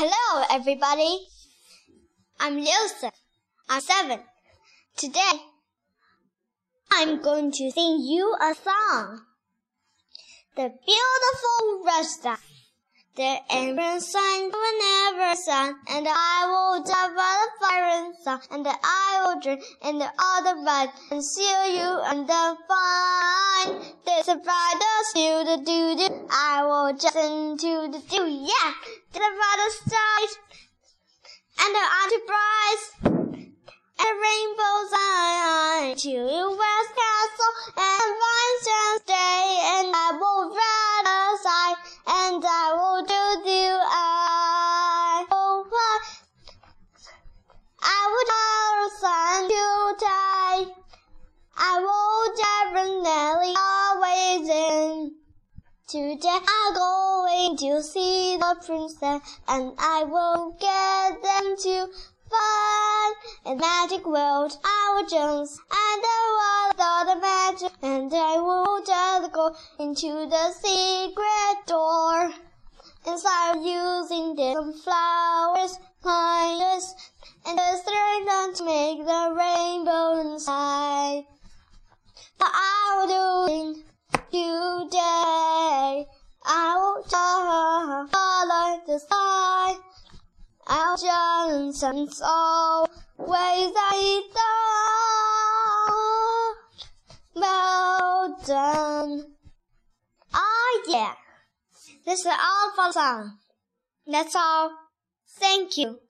Hello, everybody. I'm Lisa. I'm seven. Today, I'm going to sing you a song. The beautiful rasta. The emperor sun will never sun, and I will die by the fire and sun, and I will drink in the other right and seal you under fine. There's a brighter still to do do. I will jump into the do, yeah, to the brighter side, and the enterprise, and rainbows eye to West Castle and Vine Day, Today I'm going to see the princess and I will get them to fun in magic world. I will and the world of the magic and I will just go into the secret door. Inside using them flowers, kindness, and the string to make the rainbow inside. What I will do today, I will just follow the sky. I'll just and always I thought. Well done. Oh yeah. This is all for song. That's all. Thank you.